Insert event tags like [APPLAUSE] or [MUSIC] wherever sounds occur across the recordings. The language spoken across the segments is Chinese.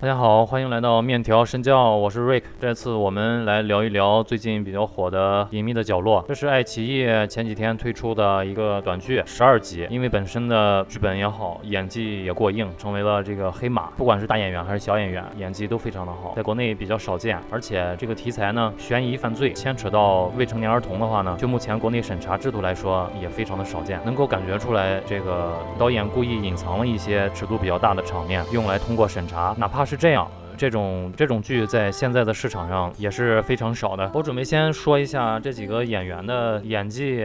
大家好，欢迎来到面条深教，我是 Rick。这次我们来聊一聊最近比较火的《隐秘的角落》，这是爱奇艺前几天推出的一个短剧，十二集。因为本身的剧本也好，演技也过硬，成为了这个黑马。不管是大演员还是小演员，演技都非常的好，在国内比较少见。而且这个题材呢，悬疑犯罪牵扯到未成年儿童的话呢，就目前国内审查制度来说，也非常的少见。能够感觉出来，这个导演故意隐藏了一些尺度比较大的场面，用来通过审查，哪怕是这样。这种这种剧在现在的市场上也是非常少的。我准备先说一下这几个演员的演技，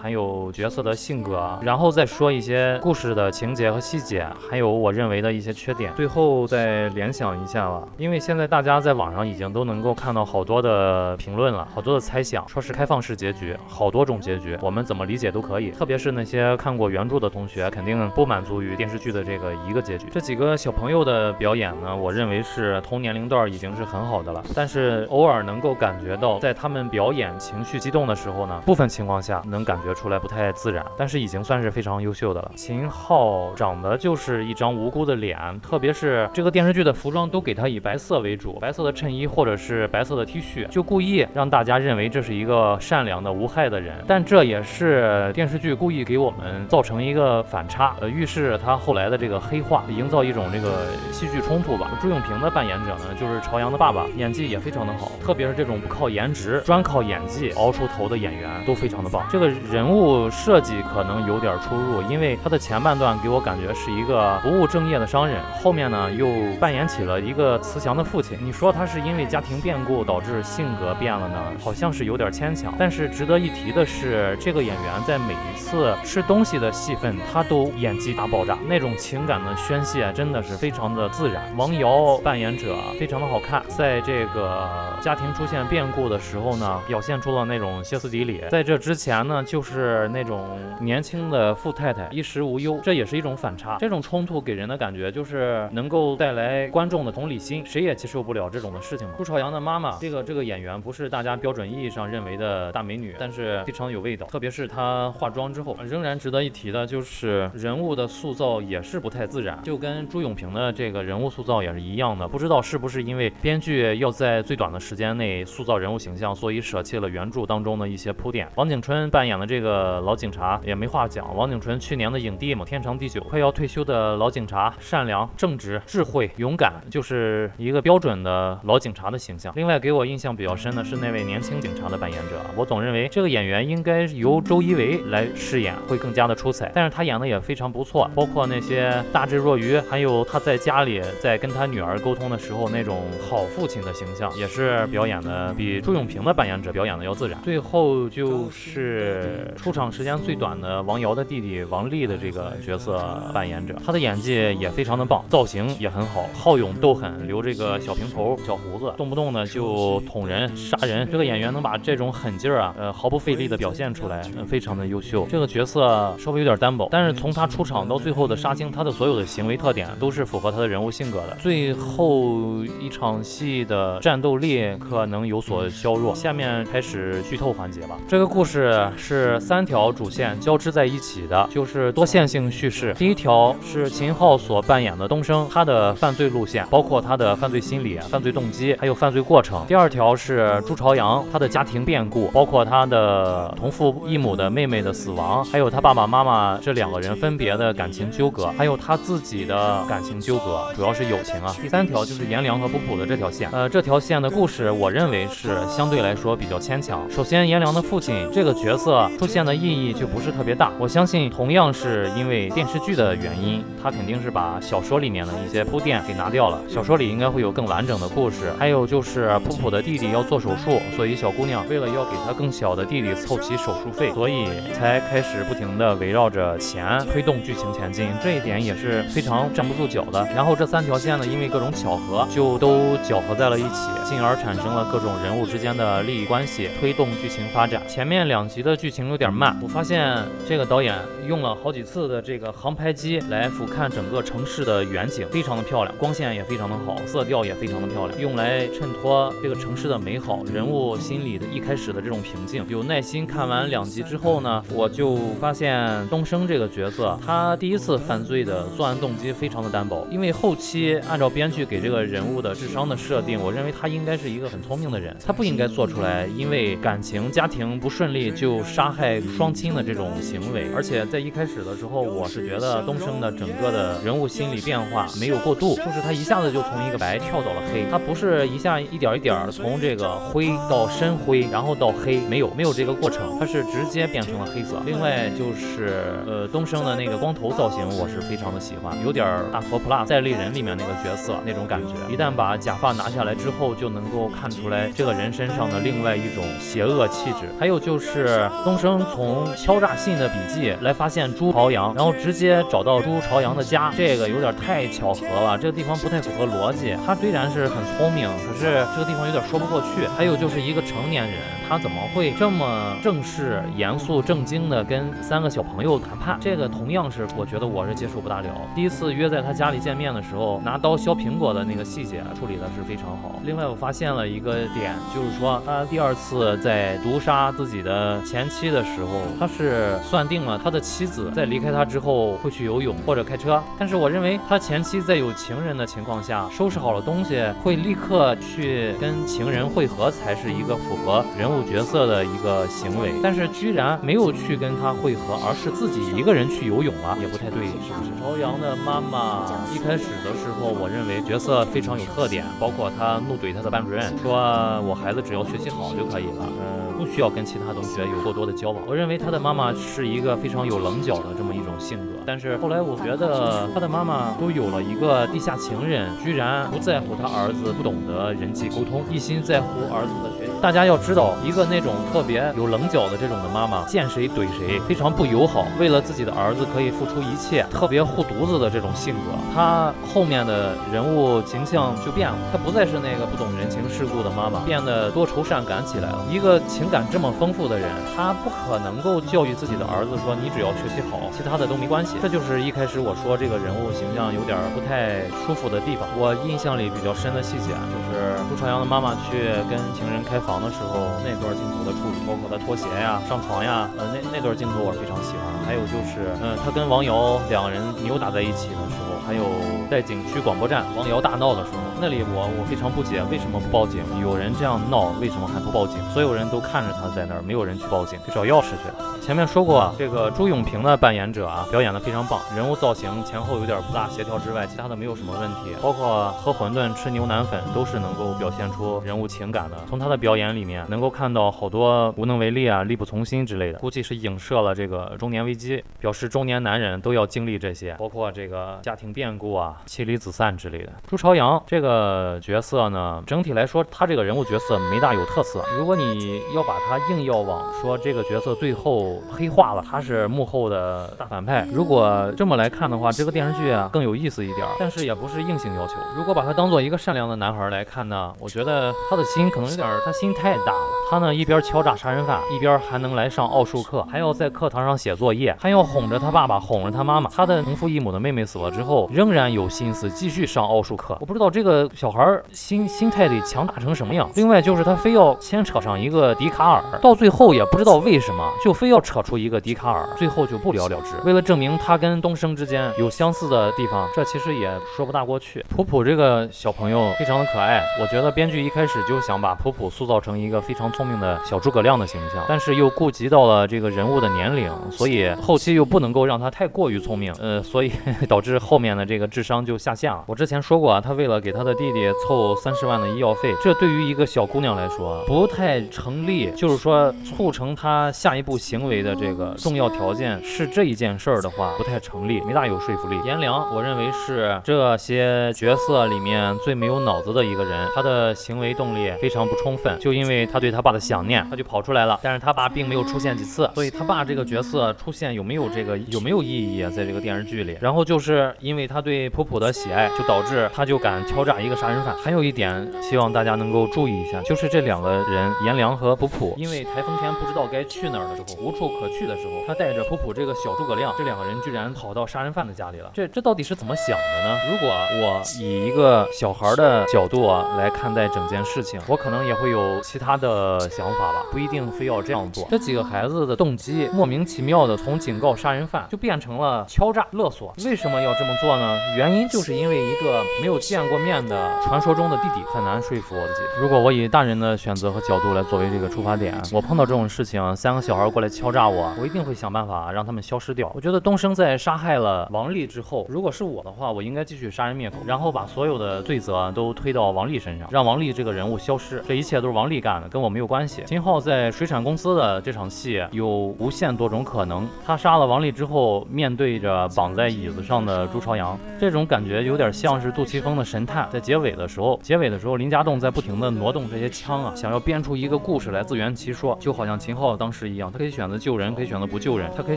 还有角色的性格，然后再说一些故事的情节和细节，还有我认为的一些缺点。最后再联想一下吧，因为现在大家在网上已经都能够看到好多的评论了，好多的猜想，说是开放式结局，好多种结局，我们怎么理解都可以。特别是那些看过原著的同学，肯定不满足于电视剧的这个一个结局。这几个小朋友的表演呢，我认为是。是同年龄段已经是很好的了，但是偶尔能够感觉到，在他们表演情绪激动的时候呢，部分情况下能感觉出来不太自然，但是已经算是非常优秀的了。秦昊长得就是一张无辜的脸，特别是这个电视剧的服装都给他以白色为主，白色的衬衣或者是白色的 T 恤，就故意让大家认为这是一个善良的无害的人。但这也是电视剧故意给我们造成一个反差，呃，预示他后来的这个黑化，营造一种这个戏剧冲突吧。朱永平的。扮演者呢，就是朝阳的爸爸，演技也非常的好，特别是这种不靠颜值，专靠演技熬出头的演员都非常的棒。这个人物设计可能有点出入，因为他的前半段给我感觉是一个不务正业的商人，后面呢又扮演起了一个慈祥的父亲。你说他是因为家庭变故导致性格变了呢？好像是有点牵强。但是值得一提的是，这个演员在每一次吃东西的戏份，他都演技大爆炸，那种情感的宣泄真的是非常的自然。王瑶扮演。演者非常的好看，在这个家庭出现变故的时候呢，表现出了那种歇斯底里。在这之前呢，就是那种年轻的富太太，衣食无忧，这也是一种反差。这种冲突给人的感觉就是能够带来观众的同理心，谁也接受不了这种的事情嘛。朱朝阳的妈妈，这个这个演员不是大家标准意义上认为的大美女，但是非常有味道。特别是她化妆之后，仍然值得一提的就是人物的塑造也是不太自然，就跟朱永平的这个人物塑造也是一样的。不知道是不是因为编剧要在最短的时间内塑造人物形象，所以舍弃了原著当中的一些铺垫。王景春扮演的这个老警察也没话讲，王景春去年的影帝嘛，天长地久，快要退休的老警察，善良、正直、智慧、勇敢，就是一个标准的老警察的形象。另外给我印象比较深的是那位年轻警察的扮演者，我总认为这个演员应该由周一围来饰演会更加的出彩，但是他演的也非常不错，包括那些大智若愚，还有他在家里在跟他女儿沟沟通。的时候那种好父亲的形象也是表演的比朱永平的扮演者表演的要自然。最后就是出场时间最短的王瑶的弟弟王丽的这个角色扮演者，他的演技也非常的棒，造型也很好，好勇斗狠，留这个小平头、小胡子，动不动呢就捅人、杀人。这个演员能把这种狠劲儿啊，呃，毫不费力的表现出来，非常的优秀。这个角色稍微有点单薄，但是从他出场到最后的杀青，他的所有的行为特点都是符合他的人物性格的。最后。后一场戏的战斗力可能有所削弱。下面开始剧透环节吧。这个故事是三条主线交织在一起的，就是多线性叙事。第一条是秦昊所扮演的东升，他的犯罪路线，包括他的犯罪心理、犯罪动机，还有犯罪过程。第二条是朱朝阳，他的家庭变故，包括他的同父异母的妹妹的死亡，还有他爸爸妈妈这两个人分别的感情纠葛，还有他自己的感情纠葛，主要是友情啊。第三条。条就是颜良和普普的这条线，呃，这条线的故事，我认为是相对来说比较牵强。首先，颜良的父亲这个角色出现的意义就不是特别大。我相信，同样是因为电视剧的原因，他肯定是把小说里面的一些铺垫给拿掉了。小说里应该会有更完整的故事。还有就是普普的弟弟要做手术，所以小姑娘为了要给他更小的弟弟凑齐手术费，所以才开始不停的围绕着钱推动剧情前进。这一点也是非常站不住脚的。然后这三条线呢，因为各种巧。合就都搅合在了一起，进而产生了各种人物之间的利益关系，推动剧情发展。前面两集的剧情有点慢，我发现这个导演用了好几次的这个航拍机来俯瞰整个城市的远景，非常的漂亮，光线也非常的好，色调也非常的漂亮，用来衬托这个城市的美好，人物心里的一开始的这种平静。有耐心看完两集之后呢，我就发现东升这个角色，他第一次犯罪的作案动机非常的单薄，因为后期按照编剧。给这个人物的智商的设定，我认为他应该是一个很聪明的人，他不应该做出来因为感情家庭不顺利就杀害双亲的这种行为。而且在一开始的时候，我是觉得东升的整个的人物心理变化没有过度，就是他一下子就从一个白跳到了黑，他不是一下一点一点从这个灰到深灰，然后到黑，没有没有这个过程，他是直接变成了黑色。另外就是呃东升的那个光头造型，我是非常的喜欢，有点大佛普拉在利人里面那个角色那种感觉。一旦把假发拿下来之后，就能够看出来这个人身上的另外一种邪恶气质。还有就是东升从敲诈信的笔记来发现朱朝阳，然后直接找到朱朝阳的家，这个有点太巧合了，这个地方不太符合逻辑。他虽然是很聪明，可是这个地方有点说不过去。还有就是一个成年人，他怎么会这么正式、严肃、正经的跟三个小朋友谈判？这个同样是我觉得我是接受不大了。第一次约在他家里见面的时候，拿刀削苹果的那个细节处理的是非常好。另外我发现了一个点，就是说他第二次在毒杀自己的前妻的时候，他是算定了他的妻子在离开他之后会去游泳或者开车。但是我认为他前妻在有情人的情况下收拾好了东西，会立刻去跟情人会合，才是一个符合人物角色的一个行为。但是居然没有去跟他会合，而是自己一个人去游泳了，也不太对，是不是？朝阳的妈妈一开始的时候，我认为角色非常有特点，包括他怒怼他的班主任，说我孩子只要学习好就可以了，嗯，不需要跟其他同学有过多的交往。我认为他的妈妈是一个非常有棱角的这么一种性格。但是后来我觉得他的妈妈都有了一个地下情人，居然不在乎他儿子不懂得人际沟通，一心在乎儿子的学习。大家要知道，一个那种特别有棱角的这种的妈妈，见谁怼谁，非常不友好，为了自己的儿子可以付出一切，特别护犊子的这种性格，他后面的人物形象就变了，他不再是那个不懂人情世故的妈妈，变得多愁善感起来了。一个情感这么丰富的人，他不可能够教育自己的儿子说你只要学习好，其他的都没关系。这就是一开始我说这个人物形象有点不太舒服的地方。我印象里比较深的细节就是朱朝阳的妈妈去跟情人开房的时候，那段镜头的处理，包括他脱鞋呀、上床呀，呃，那那段镜头我非常喜欢。还有就是，嗯，他跟王瑶两个人扭打在一起的时候，还有在景区广播站王瑶大闹的时候，那里我我非常不解，为什么不报警？有人这样闹，为什么还不报警？所有人都看着他在那儿，没有人去报警，去找钥匙去了。前面说过啊，这个朱永平的扮演者啊，表演的非常棒，人物造型前后有点不大协调之外，其他的没有什么问题。包括喝馄饨、吃牛腩粉，都是能够表现出人物情感的。从他的表演里面，能够看到好多无能为力啊、力不从心之类的，估计是影射了这个中年危机，表示中年男人都要经历这些，包括这个家庭变故啊、妻离子散之类的。朱朝阳这个角色呢，整体来说，他这个人物角色没大有特色。如果你要把他硬要往说这个角色最后。黑化了，他是幕后的大反派。如果这么来看的话，这个电视剧啊更有意思一点，但是也不是硬性要求。如果把他当做一个善良的男孩来看呢，我觉得他的心可能有点，他心太大了。他呢一边敲诈杀人犯，一边还能来上奥数课，还要在课堂上写作业，还要哄着他爸爸，哄着他妈妈。他的同父异母的妹妹死了之后，仍然有心思继续上奥数课。我不知道这个小孩心心态得强大成什么样。另外就是他非要牵扯上一个笛卡尔，到最后也不知道为什么就非要扯出一个笛卡尔，最后就不了了之。为了证明他跟东升之间有相似的地方，这其实也说不大过去。普普这个小朋友非常的可爱，我觉得编剧一开始就想把普普塑造成一个非常聪。聪明的小诸葛亮的形象，但是又顾及到了这个人物的年龄，所以后期又不能够让他太过于聪明，呃，所以 [LAUGHS] 导致后面的这个智商就下线了。我之前说过啊，他为了给他的弟弟凑三十万的医药费，这对于一个小姑娘来说不太成立。就是说，促成他下一步行为的这个重要条件是这一件事儿的话，不太成立，没大有说服力。颜良，我认为是这些角色里面最没有脑子的一个人，他的行为动力非常不充分，就因为他对他爸。的想念，他就跑出来了，但是他爸并没有出现几次，所以他爸这个角色出现有没有这个有没有意义啊？在这个电视剧里，然后就是因为他对普普的喜爱，就导致他就敢敲诈一个杀人犯。还有一点，希望大家能够注意一下，就是这两个人颜良和普普，因为台风天不知道该去哪儿的时候，无处可去的时候，他带着普普这个小诸葛亮，这两个人居然跑到杀人犯的家里了。这这到底是怎么想的呢？如果我以一个小孩的角度啊来看待整件事情，我可能也会有其他的。的想法吧，不一定非要这样做。这几个孩子的动机莫名其妙的从警告杀人犯就变成了敲诈勒索，为什么要这么做呢？原因就是因为一个没有见过面的传说中的弟弟很难说服我自己。如果我以大人的选择和角度来作为这个出发点，我碰到这种事情，三个小孩过来敲诈我，我一定会想办法让他们消失掉。我觉得东升在杀害了王丽之后，如果是我的话，我应该继续杀人灭口，然后把所有的罪责都推到王丽身上，让王丽这个人物消失。这一切都是王丽干的，跟我没有有关系。秦昊在水产公司的这场戏有无限多种可能。他杀了王丽之后，面对着绑在椅子上的朱朝阳，这种感觉有点像是杜琪峰的《神探》。在结尾的时候，结尾的时候，林家栋在不停的挪动这些枪啊，想要编出一个故事来自圆其说，就好像秦昊当时一样，他可以选择救人，可以选择不救人，他可以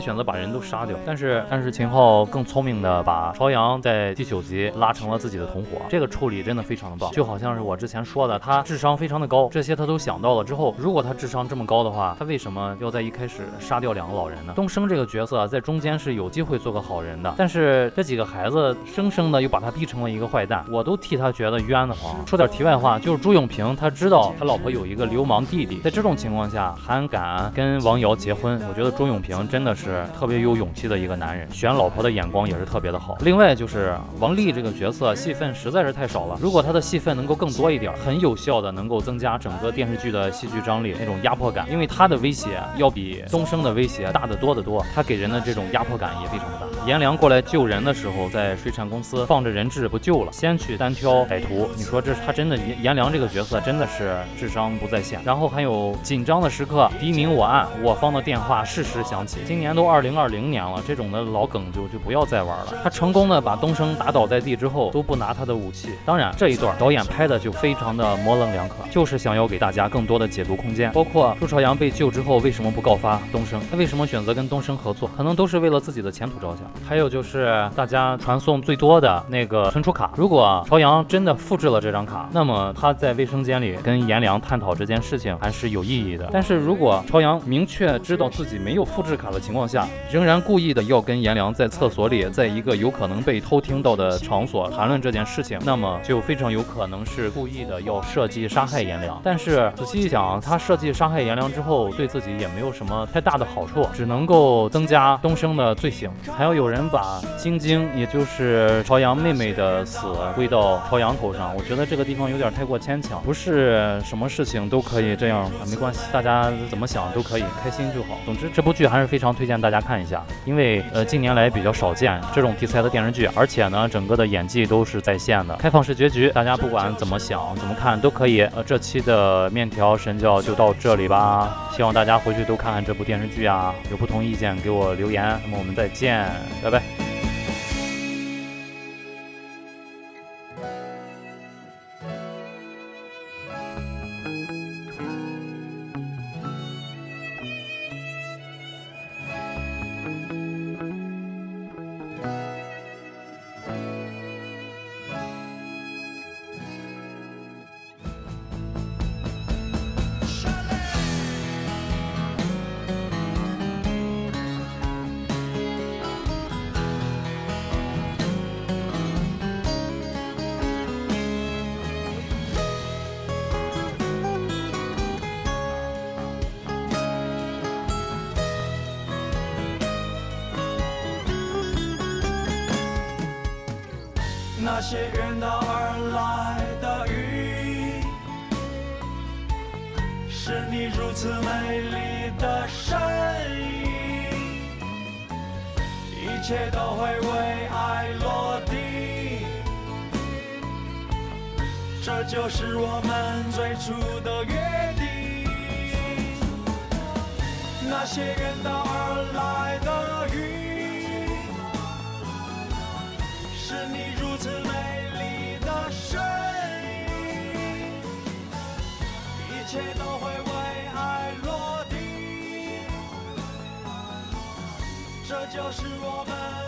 选择把人都杀掉。但是，但是秦昊更聪明的把朝阳在第九集拉成了自己的同伙，这个处理真的非常的棒，就好像是我之前说的，他智商非常的高，这些他都想到了之后，如果他智商这么高的话，他为什么要在一开始杀掉两个老人呢？东升这个角色在中间是有机会做个好人的，但是这几个孩子生生的又把他逼成了一个坏蛋，我都替他觉得冤得慌。说点题外话，就是朱永平他知道他老婆有一个流氓弟弟，在这种情况下还敢跟王瑶结婚，我觉得朱永平真的是特别有勇气的一个男人，选老婆的眼光也是特别的好。另外就是王丽这个角色戏份实在是太少了，如果他的戏份能够更多一点，很有效的能够增加整个电视剧的戏剧张力，那种压迫感，因为他的威胁要比东升的威胁大得多得多，他给人的这种压迫感也非常大。颜良过来救人的时候，在水产公司放着人质不救了，先去单挑歹徒。你说这他真的颜颜良这个角色真的是智商不在线。然后还有紧张的时刻，敌明我暗，我方的电话适时响起。今年都二零二零年了，这种的老梗就就不要再玩了。他成功的把东升打倒在地之后，都不拿他的武器。当然这一段导演拍的就非常的模棱两可，就是想要给大家更多的解读空间。包括朱朝阳被救之后为什么不告发东升，他为什么选择跟东升合作，可能都是为了自己的前途着想。还有就是大家传送最多的那个存储卡，如果朝阳真的复制了这张卡，那么他在卫生间里跟颜良探讨这件事情还是有意义的。但是如果朝阳明确知道自己没有复制卡的情况下，仍然故意的要跟颜良在厕所里，在一个有可能被偷听到的场所谈论这件事情，那么就非常有可能是故意的要设计杀害颜良。但是仔细一想，他设计杀害颜良之后，对自己也没有什么太大的好处，只能够增加东升的罪行。还要有人把。把晶晶，也就是朝阳妹妹的死归到朝阳头上，我觉得这个地方有点太过牵强，不是什么事情都可以这样，没关系，大家怎么想都可以，开心就好。总之，这部剧还是非常推荐大家看一下，因为呃近年来比较少见这种题材的电视剧，而且呢整个的演技都是在线的，开放式结局，大家不管怎么想怎么看都可以。呃，这期的面条神就到这里吧，希望大家回去都看看这部电视剧啊，有不同意见给我留言，那么我们再见，拜拜。那些远道而来的雨，是你如此美丽的身影，一切都会为爱落地，这就是我们最初的约定。那些远道而来的雨。是你如此这就是我们。